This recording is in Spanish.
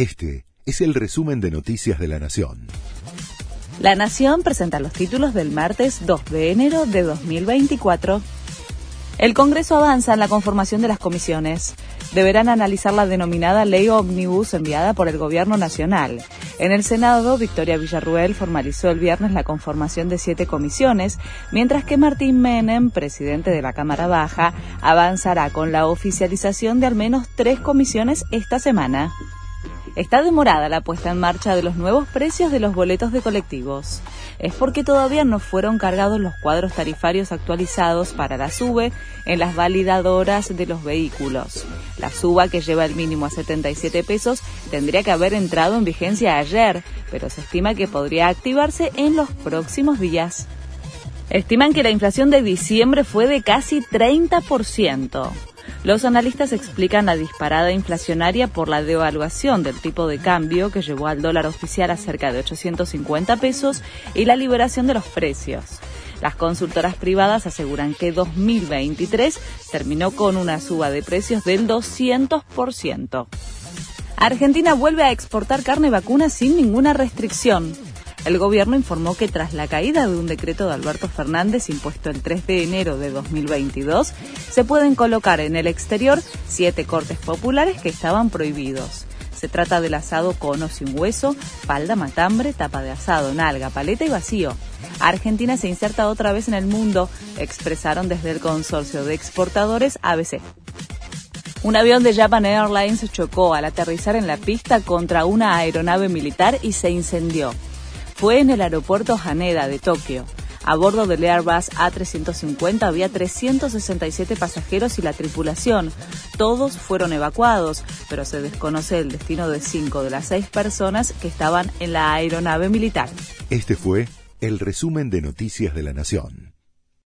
Este es el resumen de Noticias de la Nación. La Nación presenta los títulos del martes 2 de enero de 2024. El Congreso avanza en la conformación de las comisiones. Deberán analizar la denominada Ley Omnibus enviada por el Gobierno Nacional. En el Senado, Victoria Villarruel formalizó el viernes la conformación de siete comisiones, mientras que Martín Menem, presidente de la Cámara Baja, avanzará con la oficialización de al menos tres comisiones esta semana. Está demorada la puesta en marcha de los nuevos precios de los boletos de colectivos. Es porque todavía no fueron cargados los cuadros tarifarios actualizados para la SUBE en las validadoras de los vehículos. La suba, que lleva el mínimo a 77 pesos, tendría que haber entrado en vigencia ayer, pero se estima que podría activarse en los próximos días. Estiman que la inflación de diciembre fue de casi 30%. Los analistas explican la disparada inflacionaria por la devaluación del tipo de cambio que llevó al dólar oficial a cerca de 850 pesos y la liberación de los precios. Las consultoras privadas aseguran que 2023 terminó con una suba de precios del 200%. Argentina vuelve a exportar carne vacuna sin ninguna restricción. El gobierno informó que tras la caída de un decreto de Alberto Fernández impuesto el 3 de enero de 2022, se pueden colocar en el exterior siete cortes populares que estaban prohibidos. Se trata del asado cono sin hueso, falda, matambre, tapa de asado, nalga, paleta y vacío. Argentina se inserta otra vez en el mundo, expresaron desde el consorcio de exportadores ABC. Un avión de Japan Airlines chocó al aterrizar en la pista contra una aeronave militar y se incendió fue en el aeropuerto Haneda de Tokio. A bordo del Airbus A350 había 367 pasajeros y la tripulación. Todos fueron evacuados, pero se desconoce el destino de cinco de las seis personas que estaban en la aeronave militar. Este fue el resumen de Noticias de la Nación.